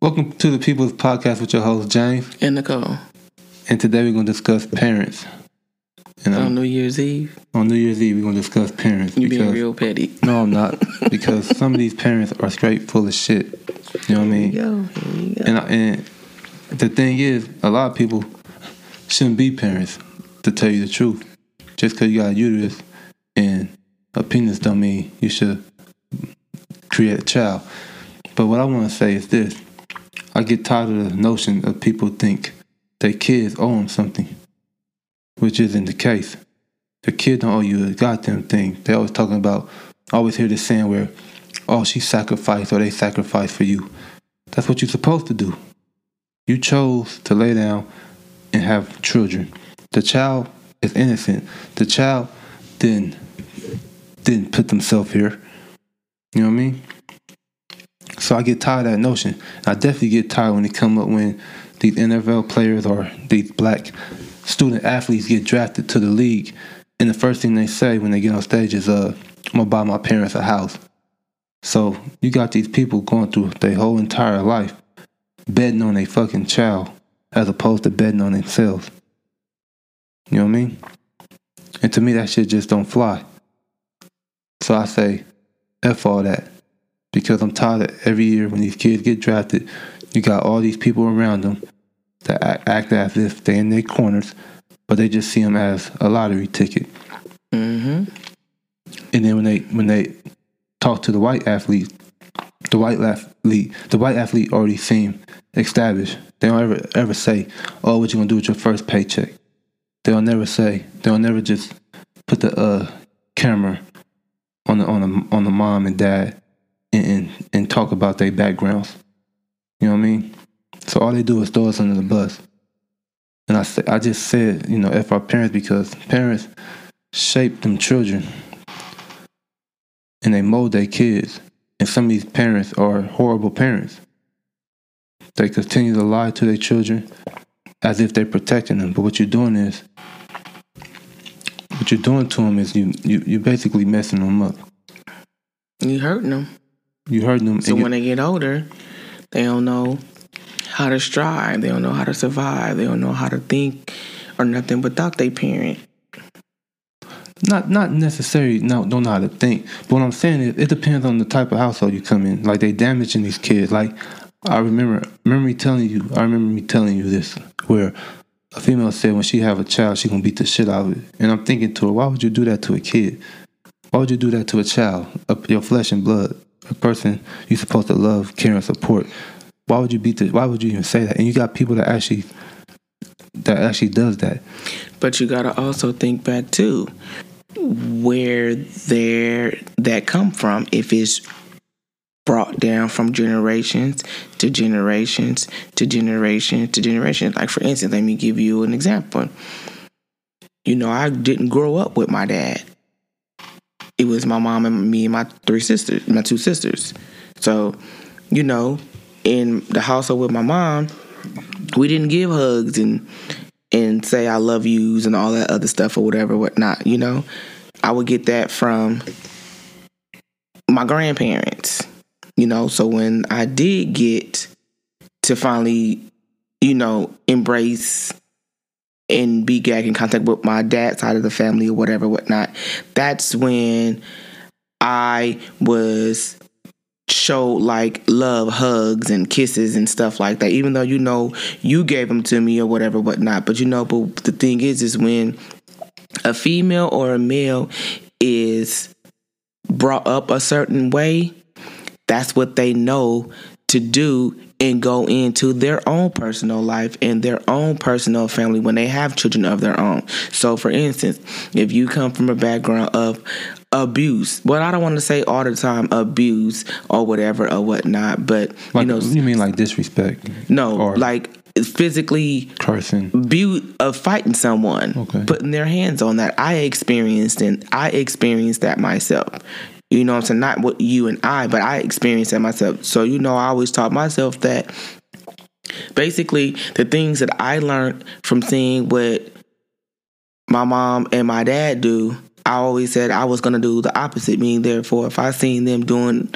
Welcome to the People's Podcast with your host James, And Nicole and today we're gonna discuss parents. And on New Year's Eve. on New Year's Eve, we're gonna discuss parents You being because real petty. no, I'm not because some of these parents are straight full of shit. You know what I mean? Go, go. And I, and the thing is, a lot of people shouldn't be parents. To tell you the truth, just because you got a uterus and opinions don't mean you should create a child. But what I want to say is this: I get tired of the notion of people think their kids owe them something, which isn't the case. The kid don't owe you a goddamn thing. They always talking about. Always hear this saying where, "Oh, she sacrificed or they sacrificed for you." That's what you're supposed to do. You chose to lay down and have children. The child is innocent. The child didn't didn't put themselves here. You know what I mean? So I get tired of that notion. I definitely get tired when they come up when these NFL players or these black student athletes get drafted to the league, and the first thing they say when they get on stage is, "Uh, I'm gonna buy my parents a house." So you got these people going through their whole entire life betting on a fucking child as opposed to betting on themselves. You know what I mean? And to me, that shit just don't fly. So I say, F all that. Because I'm tired of every year when these kids get drafted, you got all these people around them that act, act as if they in their corners, but they just see them as a lottery ticket. Mm-hmm. And then when they when they talk to the white athlete, the white athlete, the white athlete already seem established. They don't ever ever say, "Oh, what you gonna do with your first paycheck?" They'll never say. They'll never just put the uh, camera on the on the on the mom and dad and and, talk about their backgrounds. You know what I mean? So all they do is throw us under the bus. And I say, I just said, you know, f our parents because parents shape them children and they mold their kids. And some of these parents are horrible parents. They continue to lie to their children as if they're protecting them. But what you're doing is, what you're doing to them is you you you're basically messing them up. You're hurting them. You hurting them. So when they get older, they don't know how to strive. They don't know how to survive. They don't know how to think or nothing without their parent. not not necessarily no don't know how to think. But what I'm saying is it depends on the type of household you come in. Like they damaging these kids. Like I remember remember me telling you I remember me telling you this where a female said when she have a child she gonna beat the shit out of it. And I'm thinking to her, why would you do that to a kid? Why would you do that to a child? Your flesh and blood. A person you're supposed to love, care, and support. Why would you beat why would you even say that? And you got people that actually that actually does that. But you gotta also think back too, where there that come from. If it's brought down from generations to generations to generations to generations. Like for instance, let me give you an example. You know, I didn't grow up with my dad. It was my mom and me and my three sisters, my two sisters. So, you know, in the household with my mom, we didn't give hugs and and say I love yous and all that other stuff or whatever, whatnot, you know. I would get that from my grandparents, you know. So when I did get to finally, you know, embrace and be in contact with my dad's side of the family or whatever, whatnot, that's when I was showed like love hugs and kisses and stuff like that even though you know you gave them to me or whatever whatnot. But you know but the thing is is when a female or a male is brought up a certain way that's what they know to do and go into their own personal life and their own personal family when they have children of their own. So, for instance, if you come from a background of abuse, well, I don't want to say all the time abuse or whatever or whatnot, but Like, you know, you mean like disrespect? no, or- like physically cursing. abuse of uh, fighting someone, Okay. putting their hands on that. I experienced and I experienced that myself. You know I'm saying? Not what you and I, but I experienced that myself. So you know I always taught myself that basically the things that I learned from seeing what my mom and my dad do, I always said I was gonna do the opposite, meaning therefore if I seen them doing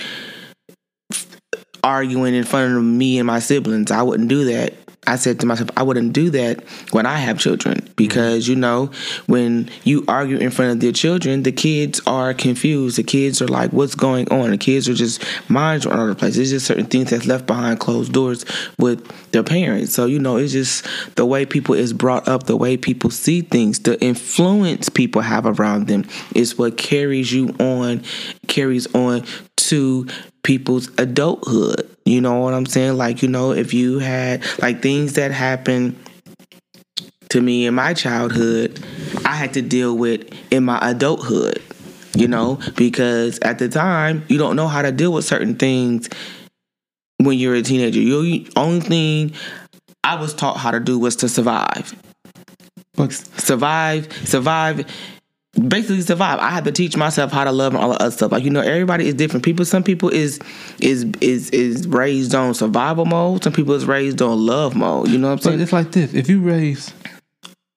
arguing in front of me and my siblings. I wouldn't do that. I said to myself, I wouldn't do that when I have children because you know when you argue in front of their children, the kids are confused. The kids are like, "What's going on?" The kids are just minds are all over the place. There's just certain things that's left behind closed doors with their parents. So you know, it's just the way people is brought up, the way people see things, the influence people have around them is what carries you on, carries on to people's adulthood. You know what I'm saying? Like, you know, if you had like things that happened to me in my childhood, I had to deal with in my adulthood, you know, because at the time, you don't know how to deal with certain things when you're a teenager. You only thing I was taught how to do was to survive. But Survive, survive basically survive. I had to teach myself how to love and all the other stuff. Like you know, everybody is different. People, some people is is is is raised on survival mode. Some people is raised on love mode. You know what I'm but saying? it's like this: if you raise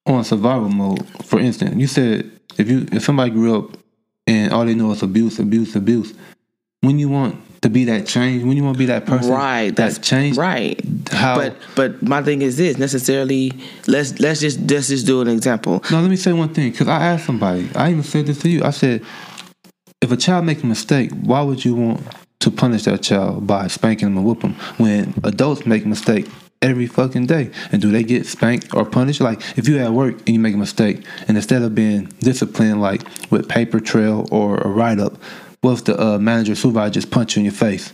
on survival mode, for instance, you said if you if somebody grew up and all they know is abuse, abuse, abuse, when you want to be that change, when you want to be that person, Right, that that's change, right. How? But but my thing is this necessarily. Let's let's just let's just do an example. No, let me say one thing, because I asked somebody. I even said this to you. I said, if a child makes a mistake, why would you want to punish that child by spanking them and whoop them when adults make a mistake every fucking day? And do they get spanked or punished? Like if you at work and you make a mistake, and instead of being disciplined like with paper trail or a write up, what if the uh, manager or supervisor just punch you in your face?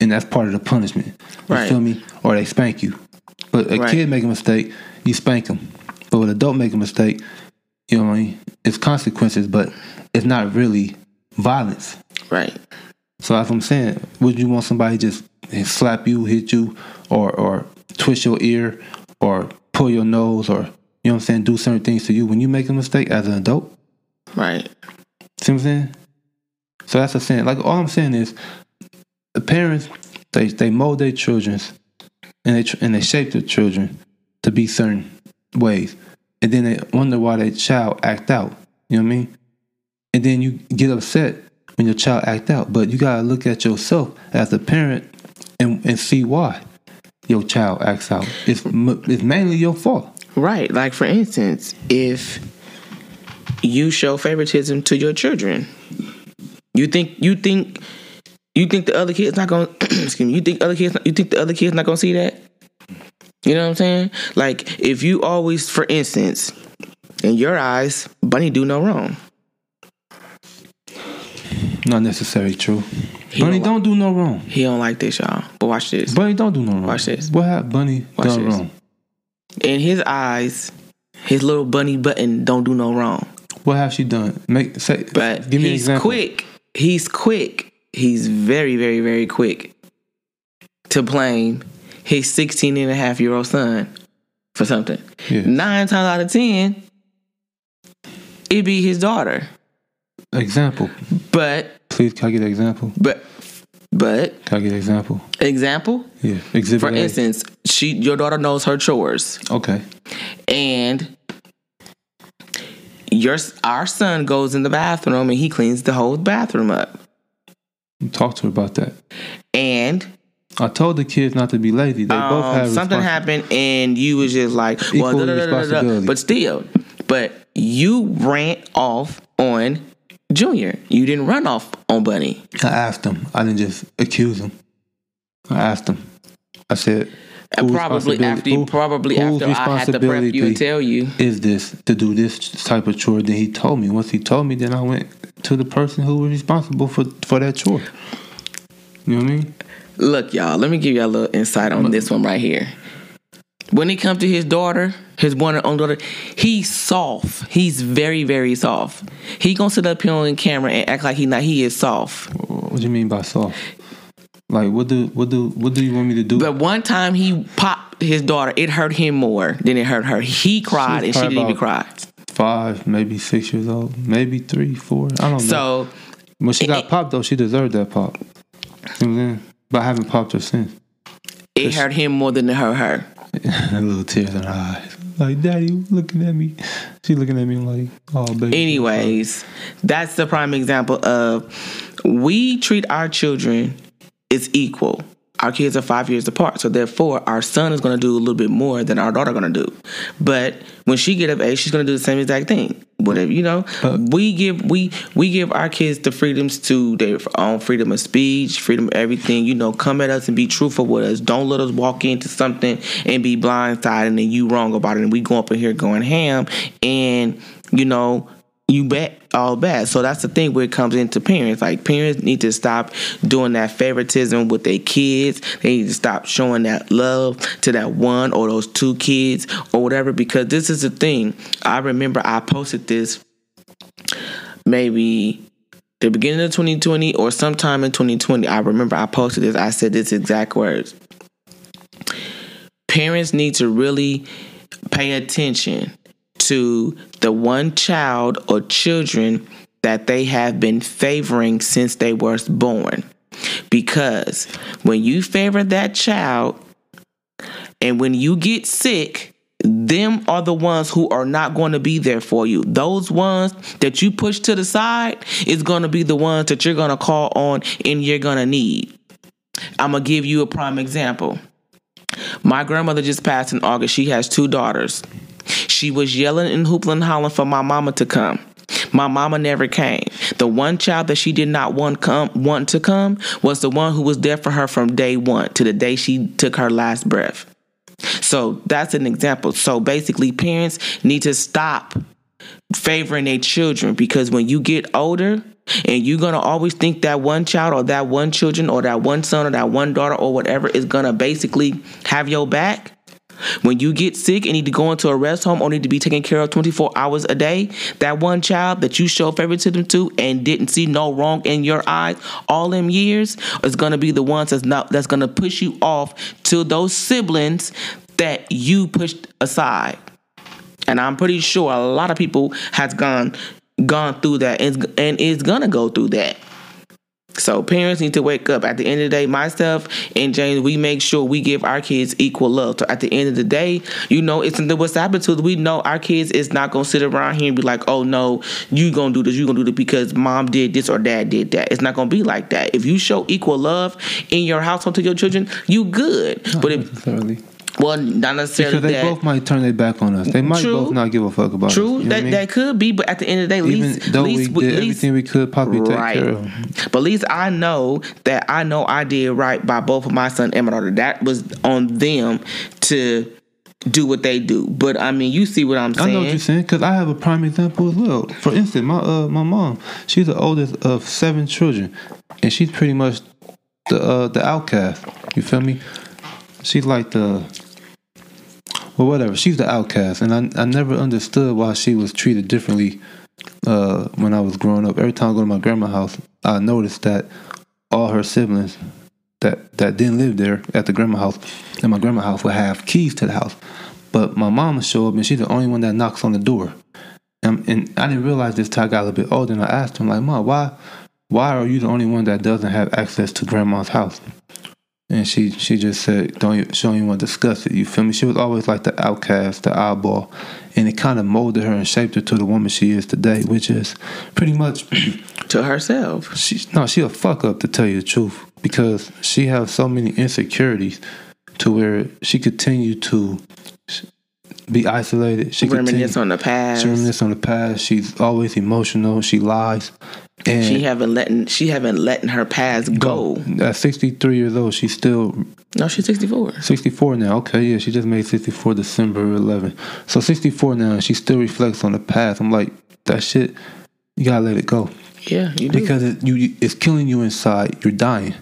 And that's part of the punishment. You Right. feel me? Or they spank you. But a Right. kid make a mistake, you spank them. But when an adult make a mistake, you know what I mean? It's consequences, but it's not really violence. Right. So that's what I'm saying. Would you want somebody just slap you, hit you, or or twist your ear, or pull your nose, or you know what I'm saying, do certain things to you when you make a mistake as an adult? Right. See what I'm saying? So that's I'm saying. Like all I'm saying is, the parents they they mold their children's and they and they shape their children to be certain ways, and then they wonder why their child act out. You know what I mean? And then you get upset when your child act out, but you gotta look at yourself as a parent and and see why your child acts out. It's it's mainly your fault. Right. Like for instance, if you show favoritism to your children, you think you think you think the other kids not gonna excuse me, you think other kids you think the other kids not gonna see that? You know what I'm saying? Like if you always, for instance, in your eyes, Bunny do no wrong. Not necessarily true. He Bunny don't don't do no wrong. He don't like this, y'all. But watch this. Bunny don't do no wrong. Watch this. What happened? Bunny Watch done this. wrong. In his eyes, his little bunny button don't do no wrong. What have she done? Make say. But give me an he's example. quick. He's quick. He's very, very, very quick to blame his 16 and a half year old son for something. Yeah. Nine times out of 10, it'd be his daughter. Example. But, Please, can I get an example? but, but, Can I get an example? example, Yeah. Exhibit for A. instance, she, your daughter knows her chores. Okay. and your our son goes in the bathroom and he cleans the whole bathroom up. Talk to her about that. And I told the kids not to be lazy. They both um, have something happened and you was just like, well, da, da, da, da, da. but still, but you ran off on Junior. You didn't run off on Bunny. I asked them. I didn't just accuse them. I asked them. I said, Probably after who- probably after I had to prep you and tell you. is this to do this type of chore? Then he told me. Once he told me, then I went to the person who was responsible for for that chore. You know what I mean? Look, y'all, let me give y'all a little insight on this one right here. When it comes to his daughter, his one and only daughter, he's soft. He's very, very soft. He gonna sit up here on camera and act like he not. He is soft. What do you mean by soft? Like what do what do what do you want me to do? But one time he popped his daughter, it hurt him more than it hurt her. He cried and she didn't even cry. Five, maybe six years old, maybe three, four. I don't know. So when she got popped though, she deserved that pop. You know what I'm saying? But I haven't popped her since. it hurt him more than it hurt her. a little tears in her eyes. Like, Daddy, looking at me. She looking at me like, oh, baby. Anyways, that's the prime example of we treat our children as equal. our kids are five years apart, so therefore our son is going to do a little bit more than our daughter going to do. But when she get of age, she's going to do the same exact thing. Whatever you know, we give we we give our kids the freedoms to their own freedom of speech, freedom of everything. You know, come at us and be truthful with us. Don't let us walk into something and be blindsided and then you wrong about it, and we go up in here going ham and you know you bet all bad. So that's the thing where it comes into parents. Like parents need to stop doing that favoritism with their kids. They need to stop showing that love to that one or those two kids or whatever. Because this is the thing. I remember I posted this maybe the beginning of 2020 or sometime in 2020. I remember I posted this. I said this exact words. Parents need to really pay attention to the one child or children that they have been favoring since they were born. Because when you favor that child and when you get sick, them are the ones who are not going to be there for you. Those ones that you push to the side is going to be the ones that you're going to call on and you're going to need. I'm going to give you a prime example. My grandmother just passed in August. She has two daughters. She was yelling and hooping and hollering for my mama to come. My mama never came. The one child that she did not want come want to come was the one who was there for her from day one to the day she took her last breath. So that's an example. So basically, parents need to stop favoring their children because when you get older and you're gonna always think that one child or that one children or that one son or that one daughter or whatever is gonna basically have your back when you get sick and need to go into a rest home or need to be taken care of 24 hours a day, that one child that you show favoritism to and didn't see no wrong in your eyes all them years is gonna be the ones that's not that's gonna push you off to those siblings that you pushed aside. And I'm pretty sure a lot of people has gone gone through that and, and is gonna go through that. So parents need to wake up. At the end of the day, myself and James, we make sure we give our kids equal love. So at the end of the day, you know, it's something what's happened to we know our kids is not gonna sit around here and be like, oh no, you gonna do this, you gonna do this because mom did this or dad did that. It's not gonna be like that. If you show equal love in your household to your children, you good. But if. Well, not necessarily Because they that. both might turn their back on us. They might True. both not give a fuck about it. True, us. know that, I mean? that could be, but at the end of the day, at Even least, though least, we did least, everything we could probably take Right. care of. But at least I know that I know I did right by both of my son and my daughter. That was on them to do what they do. But I mean, you see what I'm saying? I know what you're saying because I have a prime example as well. For instance, my uh, my mom, she's the oldest of seven children, and she's pretty much the uh, the outcast. You feel me? She's like the well, whatever. She's the outcast, and I I never understood why she was treated differently uh, when I was growing up. Every time I go to my grandma's house, I noticed that all her siblings that that didn't live there at the grandma house, and my grandma house would have keys to the house. But my mom would show up, and she's the only one that knocks on the door. And, and I didn't realize this till I got a little bit older, and I asked her, like, "Mom, why, why are you the only one that doesn't have access to grandma's house?" And she she just said, "Don't even, she don't even want to discuss it." You feel me? She was always like the outcast, the eyeball, and it kind of molded her and shaped her to the woman she is today, which is pretty much to herself. she no, she a fuck up to tell you the truth because she has so many insecurities to where she continue to be isolated. She Reminisce continue, on the past. she reminisce on the past. She's always emotional. She lies, and She haven't letting she haven't letting her past go. At sixty three years old, she's still No, she's sixty four. 64 now. Okay, yeah, she just made 64 December 11. So 64 now, she still reflects on the past. I'm like, that shit, you gotta let it go Yeah, you do. because it, you, you- it's killing you inside. You're dying,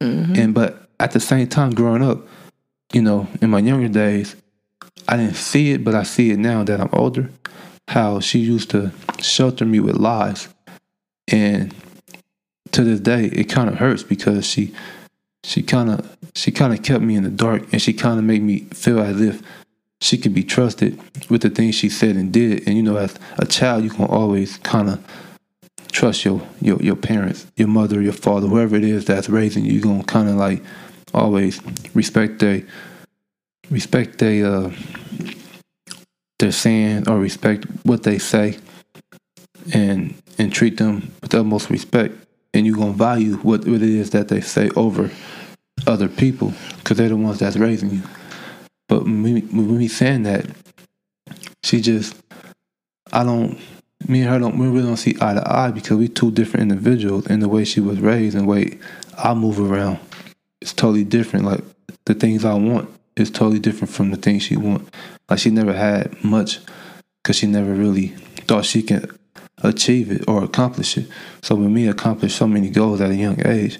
mm-hmm. and but at the same time, growing up, you know, in my younger days, I didn't see it, but I see it now that I'm older. How she used to shelter me with lies, and to this day, it kind of hurts because she she kind of she kind of kept me in the dark and she kind of made me feel as if she could be trusted with the things she said and did. And you know as a child you can always kind of trust your, your your parents your mother your father whoever it is that's raising you. You're gonna kind of like always respect their respect they uh their saying or respect what they say and and treat them with the utmost respect and you're gonna value what, what it is that they say over other people because they're the ones that's raising you. But me, me saying that, she just, I don't, me and her don't, we really don't see eye to eye because we two different individuals in the way she was raised and the way I move around. It's totally different. Like the things I want is totally different from the things she want. Like she never had much because she never really thought she can achieve it or accomplish it. So when me accomplish so many goals at a young age,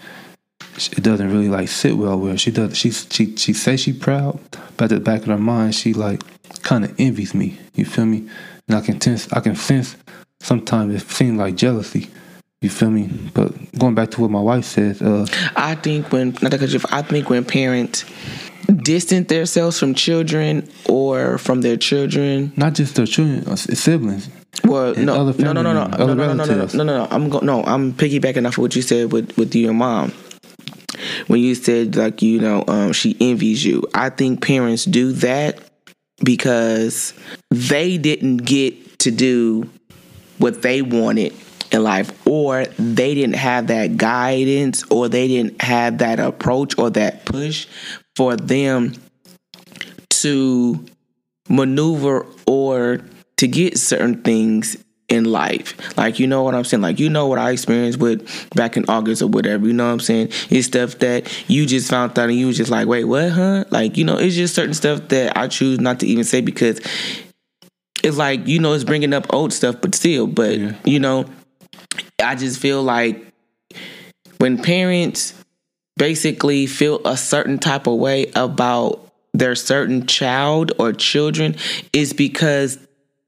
it doesn't really like sit well with her. She does. She she she says she proud, but at the back of her mind, she like kind of envies me. You feel me? And I can sense. I can sense. Sometimes it seems like jealousy. You feel me? But going back to what my wife says, uh, I think when not because I think when parents distance themselves from children or from their children, not just their children, uh, siblings. Well, no, no, no, no, no, no, no, no, no, no, no, no, no. I'm go- no, I'm piggybacking off of what you said with with your mom when you said like you know um, she envies you. I think parents do that because they didn't get to do what they wanted in life or they didn't have that guidance or they didn't have that approach or that push for them to maneuver or to get certain things in life. Like you know what I'm saying? Like you know what I experienced with back in August or whatever. You know what I'm saying? It's stuff that you just found out and you was just like, wait, what, huh? Like, you know, it's just certain stuff that I choose not to even say because it's like, you know, it's bringing up old stuff, but still, but yeah. you know, I just feel like when parents basically feel a certain type of way about their certain child or children is because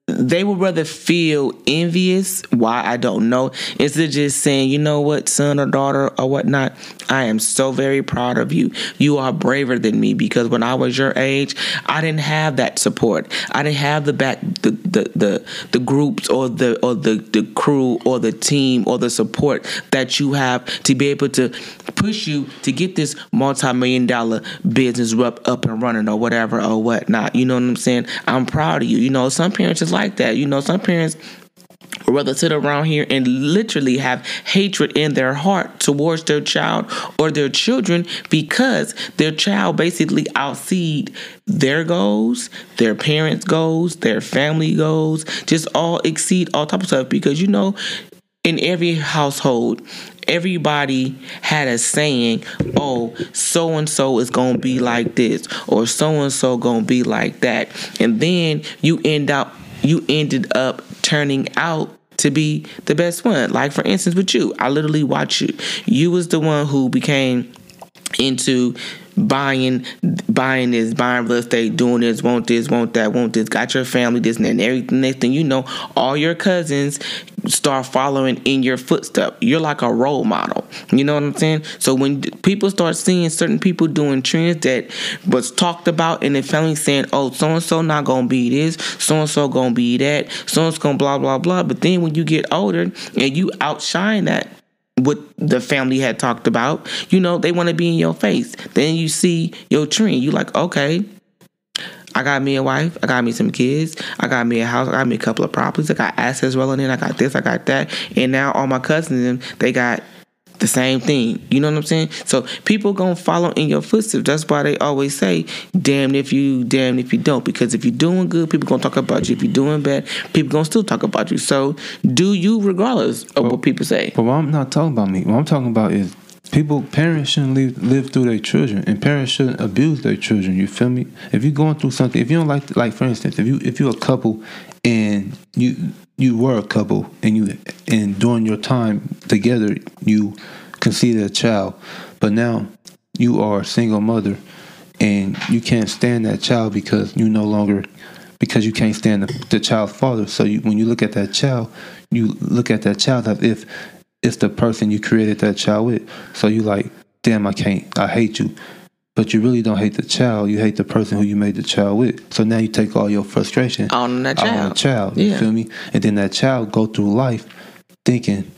they would rather feel envious. Why I don't know. Instead of just saying, you know what, son or daughter or whatnot, I am so very proud of you. You are braver than me because when I was your age, I didn't have that support. I didn't have the back the the the, the groups or the or the, the crew or the team or the support that you have to be able to push you to get this multi-million dollar business up up and running or whatever or whatnot. You know what I'm saying? I'm proud of you. You know, some parents just like that. You know, some parents rather sit around here and literally have hatred in their heart towards their child or their children because their child basically outseed their goals, their parents' goals, their family goals, just all exceed all type of stuff. Because you know, in every household, everybody had a saying, oh, so and so is gonna be like this, or so and so gonna be like that. And then you end up you ended up turning out to be the best one. Like for instance with you, I literally watched you. You was the one who became into buying buying this, buying real estate, doing this, want this, want that, want this, got your family, this and and everything. Next thing you know, all your cousins start following in your footsteps. You're like a role model. You know what I'm saying? So when people start seeing certain people doing trends that was talked about in the family saying, oh, so and so not gonna be this, so and so gonna be that, so and so gonna blah blah blah. But then when you get older and you outshine that what the family had talked about. You know, they want to be in your face. Then you see your trend. You like, okay, I got me a wife. I got me some kids. I got me a house. I got me a couple of properties. I got assets rolling in. I got this. I got that. And now all my cousins, they got the same thing. You know what I'm saying? So people gonna follow in your footsteps. That's why they always say, "Damn if you, damn if you don't." Because if you're doing good, people gonna talk about you. If you're doing bad, people gonna still talk about you. So do you, regardless of what people say. But what I'm not talking about me. What I'm talking about is people. Parents shouldn't live, live through their children, and parents shouldn't abuse their children. You feel me? If you're going through something, if you don't like, like for instance, if you if you're a couple and you you were a couple and you and during your time together you conceived a child. But now you are a single mother and you can't stand that child because you no longer because you can't stand the, the child's father. So you, when you look at that child you look at that child as if it's the person you created that child with. So you like damn i can't i hate you but you really don't hate the child. You hate the person who you made the child with. So now you take all your frustration on that child. On the child. You yeah. feel me? And then that child go through life thinking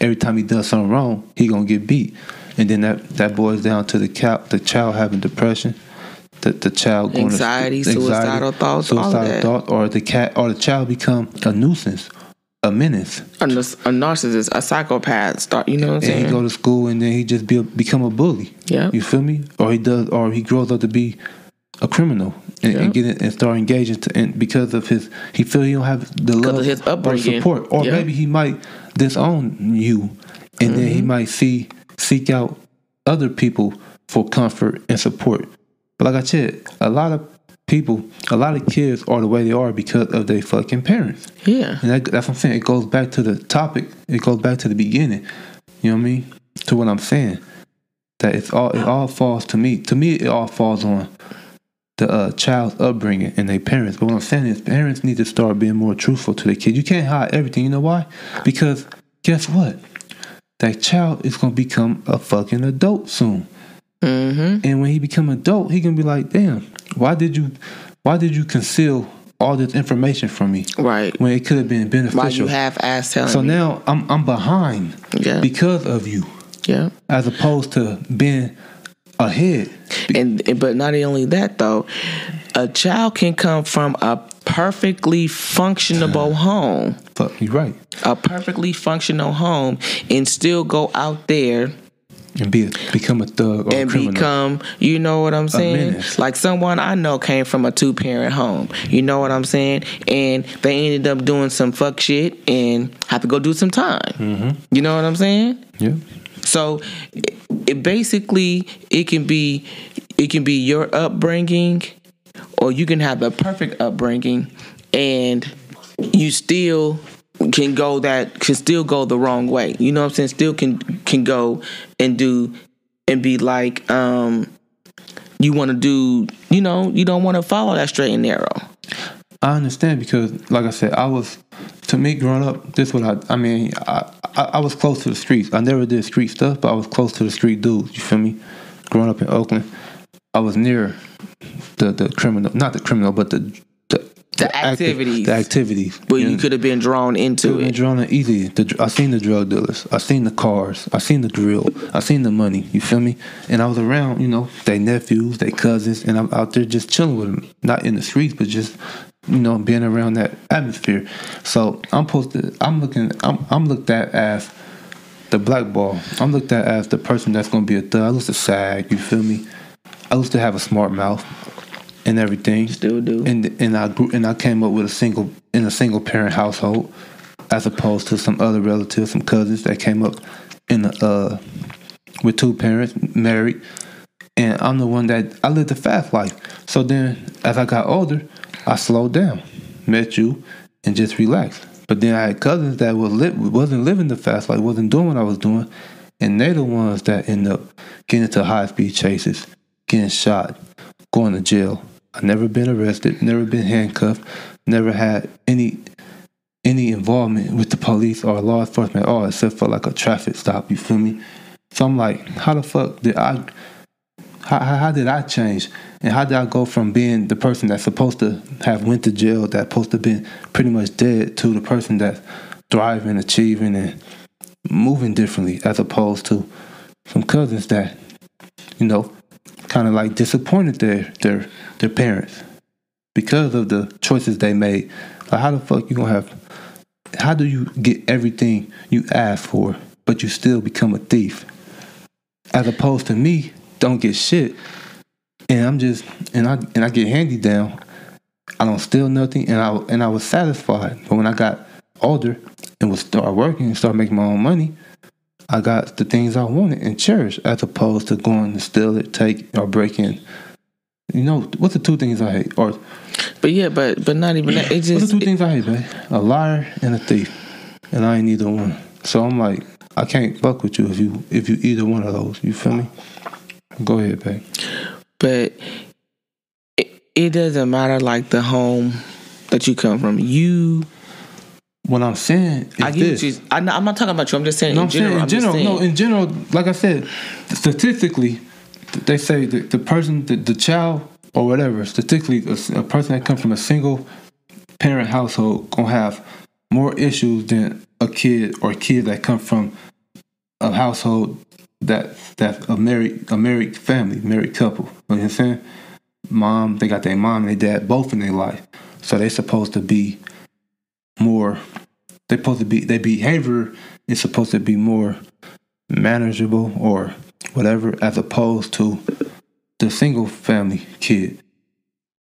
every time he does something wrong, he gonna get beat. And then that, that boils down to the cap the child having depression, the, the child going anxiety, to, anxiety suicidal thoughts, suicidal thought, or the cat or the child become a nuisance a menace. A, a narcissist, a psychopath. Start. You know what I'm And saying? he go to school and then he just be become a bully. Yeah. You feel me? Or he does, or he grows up to be a criminal and, Yeah. and get it, and start engaging to, and because of his, he feel he don't have the love of his or support, or Yeah. maybe he might disown you, and then he Mm-hmm. might see seek out other people for comfort and support. But like I said, a lot of people, a lot of kids are the way they are because of their fucking parents. yeah. And that, that's what I'm saying. It goes back to the topic. It goes back to the beginning. You know what I mean? To what I'm saying. That it's all it all falls to me. To me, it all falls on the uh, child's upbringing and their parents. But what I'm saying is, parents need to start being more truthful to their kids. You can't hide everything. You know why? Because guess what? That child is gonna become a fucking adult soon. Mm-hmm. And when he become adult, he gonna be like, "Damn, why did you, why did you conceal all this information from me Right. when it could have been beneficial?" Why you half ass telling So me? now I'm I'm behind Yeah. because of you, yeah. as opposed to being ahead. And but not only that though, a child can come from a perfectly functionable home, But you're right, a perfectly functional home, and still go out there and be a, become a thug or a and criminal. become, you know what I'm saying? Like someone I know came from a two parent home. You know what I'm saying? And they ended up doing some fuck shit and have to go do some time. Mm-hmm. You know what I'm saying? yeah, So it, it basically it can be it can be your upbringing or you can have the perfect upbringing and you still can go that can still go the wrong way. You know what I'm saying? Still can can go and do and be like um you want to do, you know, you don't want to follow that straight and narrow. I understand because, like I said, I was to me growing up. This what I I mean. I, I I was close to the streets. I never did street stuff, but I was close to the street dudes. You feel me? Growing up in Oakland, I was near the the criminal, not the criminal, but the the, The active- activities. the activities. But you could have been drawn into Could've been it. drawn in easy. The, I seen the drug dealers. I seen the cars. I seen the drill. I seen the money. You feel me? And I was around, you know, they nephews, they cousins, and I'm out there just chilling with them. Not in the streets, but just, you know, being around that atmosphere. So I'm supposed to. I'm looking. I'm, I'm looked at as the black ball. I'm looked at as the person that's gonna be a thug. I used to sag. You feel me? I used to have a smart mouth and everything Still do. and and I grew and I came up with a single in a single parent household, as opposed to some other relatives, some cousins that came up in a, uh with two parents married, and I'm the one that I lived a fast life. So then, as I got older, I slowed down, met you, and just relaxed. But then I had cousins that was li- wasn't living the fast life, wasn't doing what I was doing, and they're the ones that end up getting into high speed chases, getting shot, going to jail. I never been arrested, never been handcuffed, never had any any involvement with the police or law enforcement at all, except for like a traffic stop. You feel me? So I'm like, how the fuck did I? How, how, how did I change? And how did I go from being the person that's supposed to have went to jail, that's supposed to been pretty much dead, to the person that's thriving, achieving, and moving differently, as opposed to some cousins that, you know, kind of like disappointed their their their parents because of the choices they made. Like, how the fuck you gonna have? How do you get everything you ask for, but you still become a thief? As opposed to me, don't get shit, and I'm just and I and I get handy down. I don't steal nothing, and I and I was satisfied. But when I got older and was start working and start making my own money, I got the things I wanted and cherished, as opposed to going to steal it, take or break in. You know, what's the two things I hate? Or But yeah, but but not even that. It what's the just two things I hate, man? A liar and a thief, and I ain't either one. So I'm like, I can't fuck with you if you if you either one of those. You feel me? Go ahead, babe. but it, it doesn't matter like the home that you come from. You, What I'm saying is I get you. I, I'm not talking about you. I'm just saying No, in I'm general. saying in I'm general. saying. No, in general, like I said, statistically, they say that the person, the, the child, or whatever, statistically, a, a person that comes from a single parent household gonna have more issues than a kid or a kid that come from a household that that a married a married family, married couple. You know what I'm saying? Mom, they got their mom and their dad both in their life, so they're supposed to be more they supposed to be their behavior is supposed to be more manageable or whatever as opposed to the single family kid.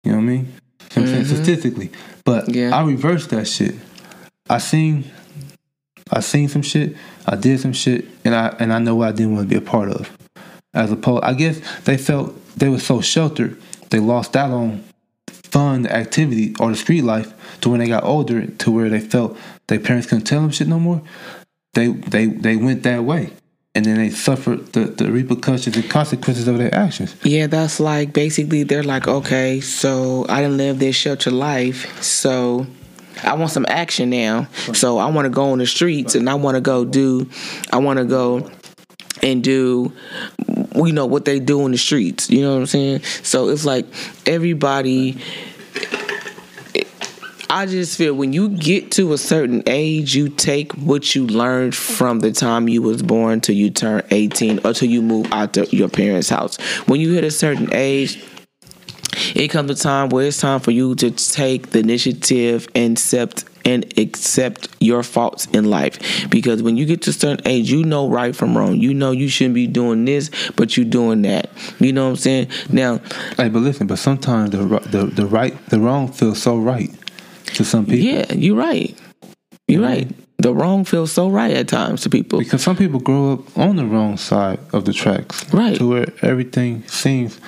You know what I mean? What I'm saying? Mm-hmm. Statistically. But Yeah. I reversed that shit. I seen I seen some shit, I did some shit, and I and I know what I didn't want to be a part of. As opposed I guess they felt they were so sheltered, they lost out on fun activity or the street life to when they got older to where they felt their parents couldn't tell them shit no more. They they they went that way. And then they suffered the, the repercussions and consequences of their actions. Yeah, that's like basically they're like, okay, so I didn't live this sheltered life, so I want some action now. So I want to go on the streets and I want to go do, I want to go and do, you know, what they do in the streets. You know what I'm saying? So it's like everybody. I just feel when you get to a certain age, you take what you learned from the time you was born till you turn 18 or till you move out to your parents' house. When you hit a certain age, it comes a time where it's time for you to take the initiative and accept and accept your faults in life because when you get to a certain age you know right from wrong you know you shouldn't be doing this but you're doing that you know what i'm saying now Hey, but listen, but sometimes the the the right the wrong feels so right to some people. yeah you're right you're right the wrong feels so right at times to people Because some people grow up on the wrong side of the tracks. Right. To where everything seems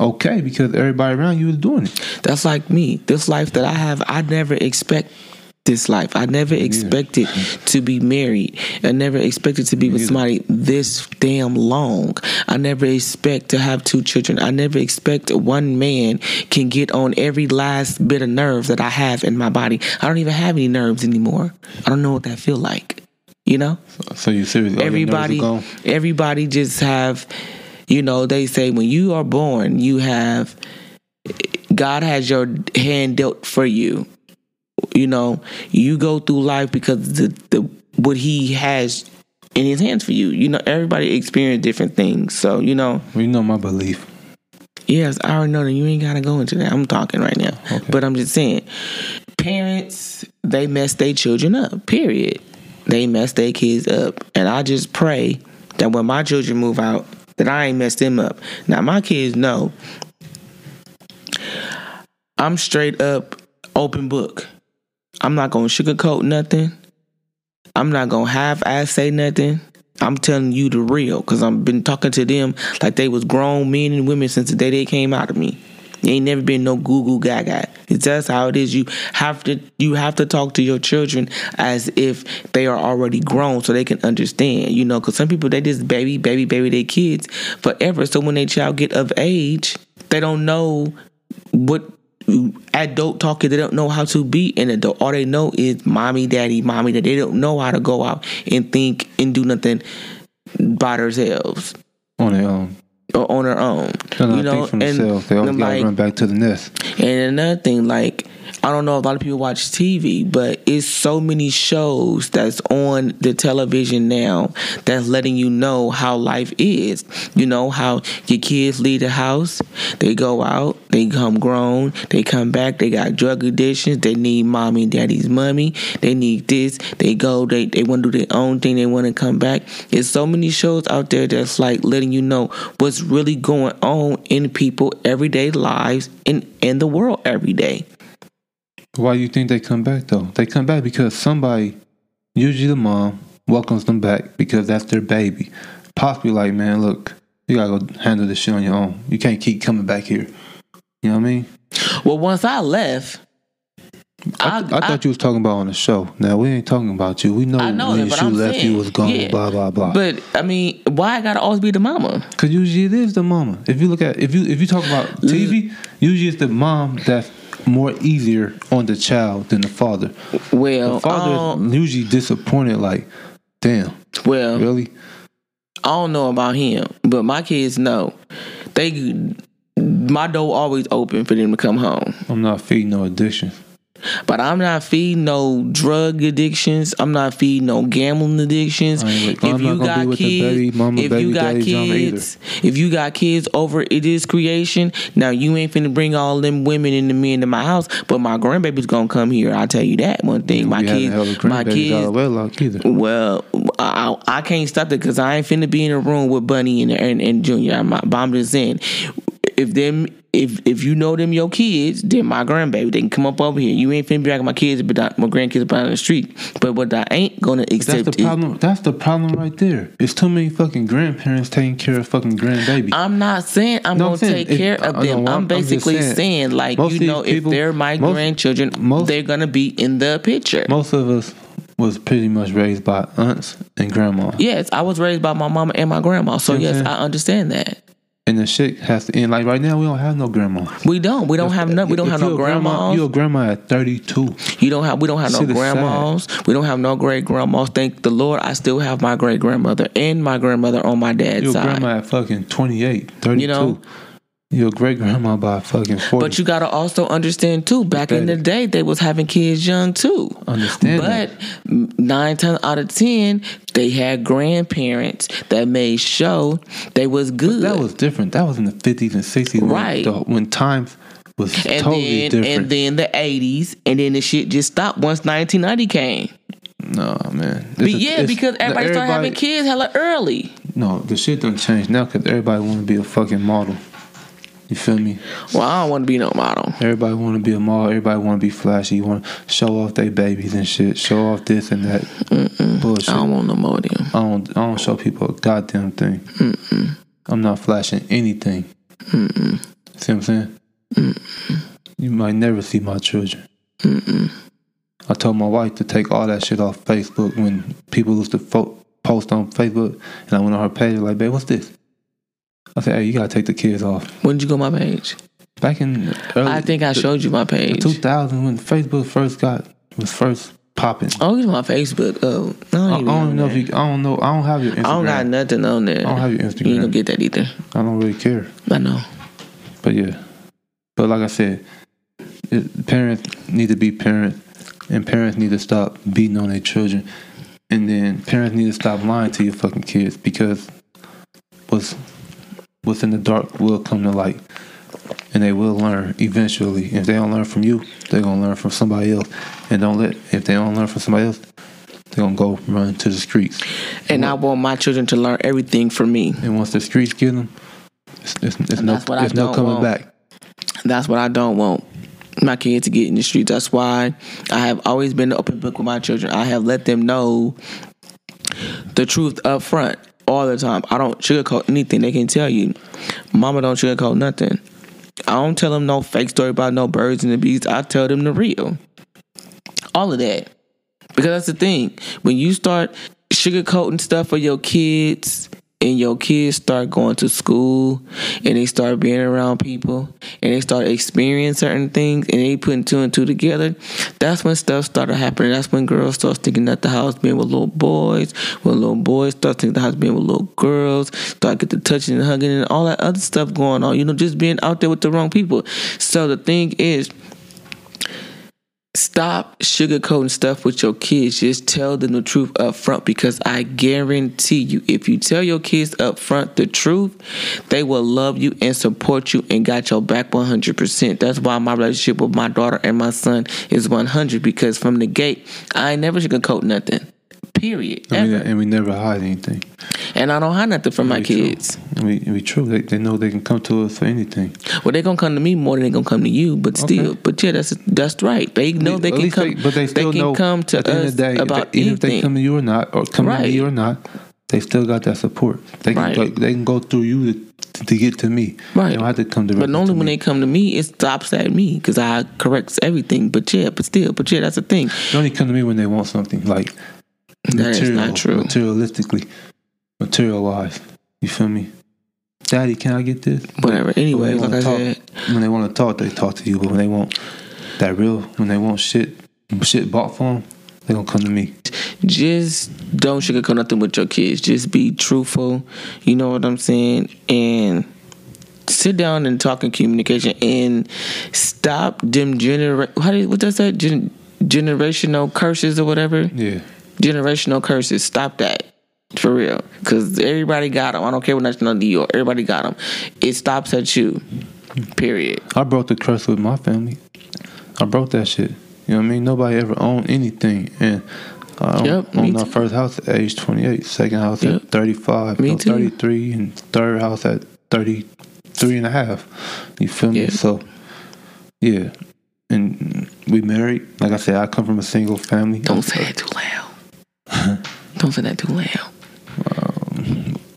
okay because everybody around you is doing it. That's like me. This life that I have, I never expect this life. I never expected to be married. I never expected to be with somebody this damn long. I never expect to have two children. I never expect one man can get on every last bit of nerve that I have in my body. I don't even have any nerves anymore. I don't know what that feel like. You know? So you seriously All your are everybody everybody just have you know they say when you are born you have god has your hand dealt for you you know you go through life because the, the what he has in his hands for you you know everybody experience different things so you know you know my belief. Yes, I already know that you ain't gotta go into that. I'm talking right now. Okay. But I'm just saying, parents, they mess their children up, period. They mess their kids up. And I just pray that when my children move out, that I ain't mess them up. Now my kids know I'm straight up open book. I'm not gonna sugarcoat nothing. I'm not gonna half ass say nothing. I'm telling you the real because I've been talking to them like they was grown men and women since the day they came out of me. There ain't never been no goo goo gaga. It's just how it is. You have to you have to talk to your children as if they are already grown so they can understand. You know, because some people they just baby baby baby their kids forever. So when their child get of age, they don't know what adult talking they don't know how to be an adult all they know is mommy daddy mommy that they don't know how to go out and think and do nothing by themselves On their own. or on their own you know for themselves. They always gotta like run back to the nest. and another thing, like I don't know if a lot of people watch TV, but it's so many shows that's on the television now that's letting you know how life is. You know how your kids leave the house, they go out, they come grown, they come back, they got drug addictions, they need mommy and daddy's money, they need this, they go, they they want to do their own thing, they want to come back. There's so many shows out there that's like letting you know what's really going on in people everyday lives in in the world every day. Why do you think they come back though? They come back because somebody, usually the mom, welcomes them back because that's their baby. Possibly like, man, look, you gotta go handle this shit on your own. You can't keep coming back here. You know what I mean? Well, once I left, I, I, thought you was talking about on the show. Now we ain't talking about you. We know, I know when that, you left, saying, you was gone. yeah. Blah blah blah. But I mean, why I gotta always be the mama? Because usually it is the mama. If you look at if you if you talk about TV, usually it's the mom that's more easier on the child than the father. Well, The father um, is usually disappointed. Like, damn, well, really? I don't know about him, but my kids know. They, my door always open for them to come home. I'm not feeding no addiction. But I'm not feeding no drug addictions. I'm not feeding no gambling addictions. I If you got be with the kids, mama, if baby you got daddy drama either. kids, if you got kids over it is creation. Now you ain't finna bring all them women and the men to my house, but my grandbaby's gonna come here. I'll tell you that one thing. my kids, my kids. of wedlock either. Well, I, I can't stop it because I ain't finna be in a room with Bunny and and, and Junior. I'm, but I'm just saying, if them if if you know them your kids, then my grandbaby they can come up over here. You ain't finna be like my kids, but my grandkids down the street. But what I ain't gonna accept. That's the is problem. That's the problem right there. It's too many fucking grandparents taking care of fucking grandbaby. I'm not saying I'm No, gonna I'm saying take care of uh, them. know, I'm, I'm- basically saying, saying, like you know, people- if they're my most- grandchildren, most- they're gonna be in the picture. Most of us was pretty much raised by aunts and grandma. yes, I was raised by my mama and my grandma, so You yes, I understand that. And the shit has to end. Like right now, we don't have no grandma. We don't. We don't have no. We don't have no a grandma. grandmas. You a grandma at 32. You don't have. We don't have no Shit is sad. grandmas. We don't have no great grandmas. Thank the Lord, I still have my great grandmother and my grandmother on my dad's side. You a side. grandma at fucking 28, 32. You know? You a great grandma by fucking 40. But you gotta also understand too. Back in the day, they was having kids young too. Understand But that. nine times out of ten, they had grandparents that made sure they was good. that was different. That was in the 50s and 60s. when Right. the- When, times was and totally then different. and then the eighties, and then the shit just stopped once nineteen ninety came. no, man. But a- yeah, because everybody, started having kids hella early. No, the shit done changed now because everybody want to be a fucking model. You feel me? Well, I don't want to be no model. Everybody want to be a model. Everybody want to be flashy. You want to show off their babies and shit. Show off this and that bullshit. I don't want no more of them. I don't. I don't show people a goddamn thing. I'm not flashing anything. See what I'm saying? You might never see my children. I told my wife to take all that shit off Facebook when people used to fo- post on Facebook, and I went on her page like, "Babe, what's this?" I said, "Hey, you gotta take the kids off." When did you go my page? Back in early, I think I showed you my page. 2000 when Facebook first got was first popping. Oh, it's my Facebook. Oh, I don't, I, I even don't know if you. I don't know. I don't have your Instagram. I don't got nothing on there. I don't have your Instagram. You gonna get that either. I don't really care. I know. But yeah, but like I said, it, parents need to be parents, and parents need to stop beating on their children, and then parents need to stop lying to your fucking kids because what's what's in the dark will come to light, and they will learn eventually. If they don't learn from you, they're gonna learn from somebody else, and don't let if they don't learn from somebody else, they're gonna go run to the streets. And I want my children to learn everything from me. And once the streets get them, it's, it's, it's no that's what I it's no coming want. back. That's what I don't want my kids to get in the streets. That's why I have always been an open book with my children. I have let them know the truth up front all the time. I don't sugarcoat anything. They can tell you, Mama don't sugarcoat nothing. I don't tell them no fake story about no birds and the bees. I tell them the real. All of that. Because that's the thing. When you start sugarcoating stuff for your kids and your kids start going to school and they start being around people and they start experiencing certain things and they putting two and two together, that's when stuff started happening. That's when girls start thinking that the house being with little boys, when little boys start thinking the house being with little girls, start get the touching and hugging and all that other stuff going on. You know, just being out there with the wrong people. So the thing is, stop sugarcoating stuff with your kids. Just tell them the truth up front because I guarantee you, if you tell your kids up front the truth, they will love you and support you and got your back 100%. That's why my relationship with my daughter and my son is 100 because from the gate, I never sugarcoat nothing. Period. And we, and we never hide anything. And I don't hide nothing from my true. kids. We, we true. They, they know they can come to us for anything. Well, they gonna come to me more than they gonna come to you, but still, Okay. but yeah, that's that's right. They know they can come, but they still can know come to at the end us of the day, about they, even if they come to you or not, or come to Right. me or not, they still got that support. They can Right. go, they can go through you to, to get to me. Right. They don't have to come directly. But only when me. they come to me, it stops at me because I corrects everything. But yeah, but still, but yeah, that's the thing. They only come to me when they want something like That is material, not true. materialistically, material wise. You feel me? Daddy, can I get this? Whatever. Anyway, When like they I said, when they want to talk, they talk to you. But when they want that real, when they want shit, shit bought for them, they gonna come to me. just don't sugarcoat nothing with your kids. Just be truthful. You know what I'm saying? And sit down and talk in communication and stop them genera how do you, what does that Gen- generational curses or whatever Yeah. Generational curses stop that for real because everybody got them i don't care what nationality you are everybody got them it stops at you period I broke the curse with my family. I broke that shit. You know what I mean? Nobody ever owned anything. And um, I owned, Yep, owned our too. first house at age 28, second house Yep. at 35, Me no, too. 33, and third house at 33 and a half. You feel me? Yeah. So, yeah. And we married. Like I said, I come from a single family. don't say that too loud don't say that too loud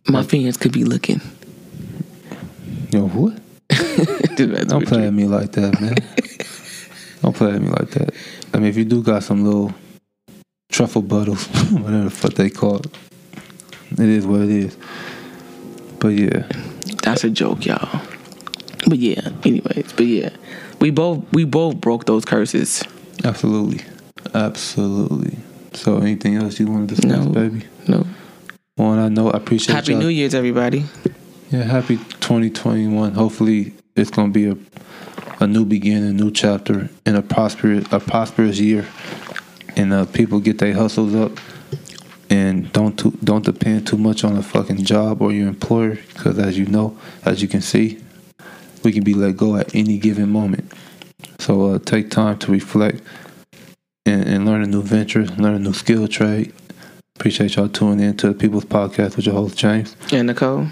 my fans could be looking Yo, what? Don't play at me like that, man. Don't play at me like that. I mean, if you do got some little truffle butters, whatever the fuck they call it, it is what it is. But yeah, That's a joke, y'all. But yeah, anyways, but yeah. We both we both broke those curses. absolutely, absolutely. So, anything else you want to discuss, No. baby? No. On I know, I appreciate Happy y'all. New Year's, everybody. Yeah, happy 2021. Hopefully, it's gonna be a a new beginning, a new chapter, and a prosperous a prosperous year. And uh, people get their hustles up, and don't too, don't depend too much on a fucking job or your employer, because as you know, as you can see, we can be let go at any given moment. So uh, take time to reflect and, and learn a new venture, learn a new skill trade. Appreciate y'all tuning in to the People's Podcast with your host James. And Nicole.